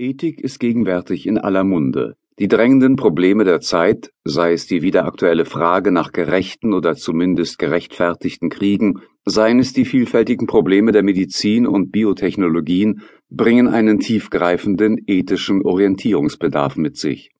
Ethik ist gegenwärtig in aller Munde. Die drängenden Probleme der Zeit, sei es die wieder aktuelle Frage nach gerechten oder zumindest gerechtfertigten Kriegen, seien es die vielfältigen Probleme der Medizin und Biotechnologien, bringen einen tiefgreifenden ethischen Orientierungsbedarf mit sich.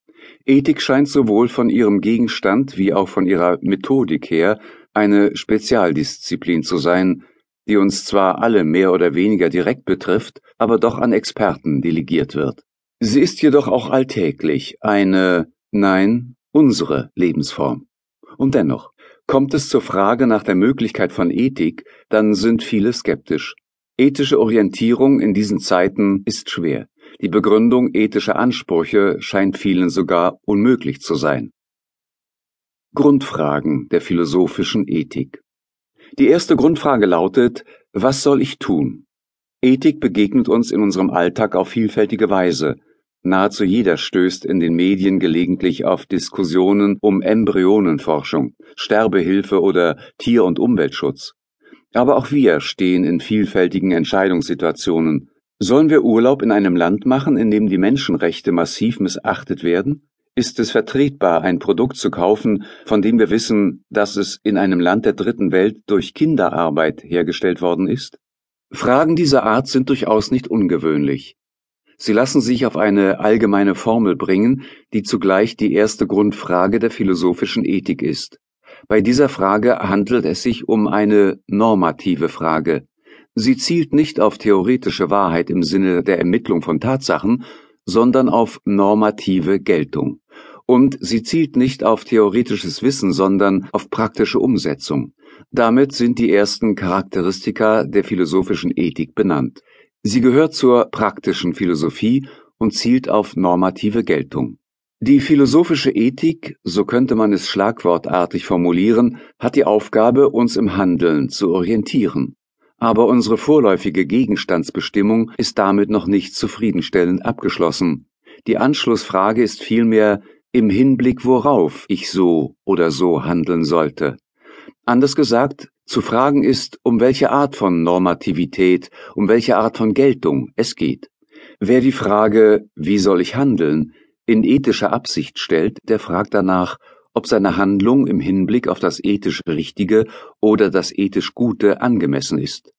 Ethik scheint sowohl von ihrem Gegenstand wie auch von ihrer Methodik her eine Spezialdisziplin zu sein, die uns zwar alle mehr oder weniger direkt betrifft, aber doch an Experten delegiert wird. Sie ist jedoch auch alltäglich eine, nein, unsere Lebensform. Und dennoch, kommt es zur Frage nach der Möglichkeit von Ethik, dann sind viele skeptisch. Ethische Orientierung in diesen Zeiten ist schwer. Die Begründung ethischer Ansprüche scheint vielen sogar unmöglich zu sein. Grundfragen der philosophischen Ethik die erste Grundfrage lautet, was soll ich tun? Ethik begegnet uns in unserem Alltag auf vielfältige Weise. Nahezu jeder stößt in den Medien gelegentlich auf Diskussionen um Embryonenforschung, Sterbehilfe oder Tier- und Umweltschutz. Aber auch wir stehen in vielfältigen Entscheidungssituationen. Sollen wir Urlaub in einem Land machen, in dem die Menschenrechte massiv missachtet werden? Ist es vertretbar, ein Produkt zu kaufen, von dem wir wissen, dass es in einem Land der dritten Welt durch Kinderarbeit hergestellt worden ist? Fragen dieser Art sind durchaus nicht ungewöhnlich. Sie lassen sich auf eine allgemeine Formel bringen, die zugleich die erste Grundfrage der philosophischen Ethik ist. Bei dieser Frage handelt es sich um eine normative Frage. Sie zielt nicht auf theoretische Wahrheit im Sinne der Ermittlung von Tatsachen, sondern auf normative Geltung. Und sie zielt nicht auf theoretisches Wissen, sondern auf praktische Umsetzung. Damit sind die ersten Charakteristika der philosophischen Ethik benannt. Sie gehört zur praktischen Philosophie und zielt auf normative Geltung. Die philosophische Ethik, so könnte man es schlagwortartig formulieren, hat die Aufgabe, uns im Handeln zu orientieren. Aber unsere vorläufige Gegenstandsbestimmung ist damit noch nicht zufriedenstellend abgeschlossen. Die Anschlussfrage ist vielmehr, im Hinblick worauf ich so oder so handeln sollte. Anders gesagt, zu fragen ist, um welche Art von Normativität, um welche Art von Geltung es geht. Wer die Frage, wie soll ich handeln, in ethischer Absicht stellt, der fragt danach, ob seine Handlung im Hinblick auf das ethisch Richtige oder das ethisch Gute angemessen ist.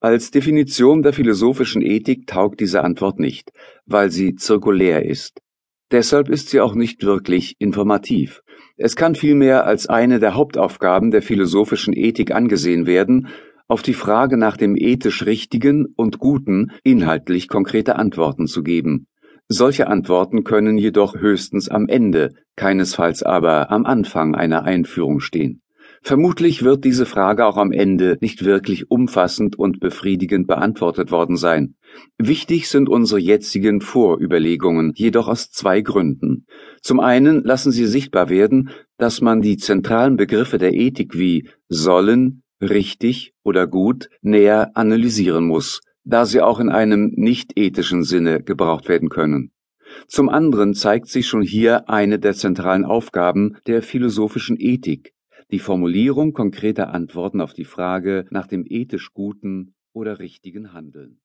Als Definition der philosophischen Ethik taugt diese Antwort nicht, weil sie zirkulär ist. Deshalb ist sie auch nicht wirklich informativ. Es kann vielmehr als eine der Hauptaufgaben der philosophischen Ethik angesehen werden, auf die Frage nach dem ethisch Richtigen und Guten inhaltlich konkrete Antworten zu geben. Solche Antworten können jedoch höchstens am Ende, keinesfalls aber am Anfang einer Einführung stehen. Vermutlich wird diese Frage auch am Ende nicht wirklich umfassend und befriedigend beantwortet worden sein. Wichtig sind unsere jetzigen Vorüberlegungen, jedoch aus zwei Gründen. Zum einen lassen sie sichtbar werden, dass man die zentralen Begriffe der Ethik wie sollen, richtig oder gut näher analysieren muss, da sie auch in einem nicht ethischen Sinne gebraucht werden können. Zum anderen zeigt sich schon hier eine der zentralen Aufgaben der philosophischen Ethik, die Formulierung konkreter Antworten auf die Frage nach dem ethisch guten oder richtigen Handeln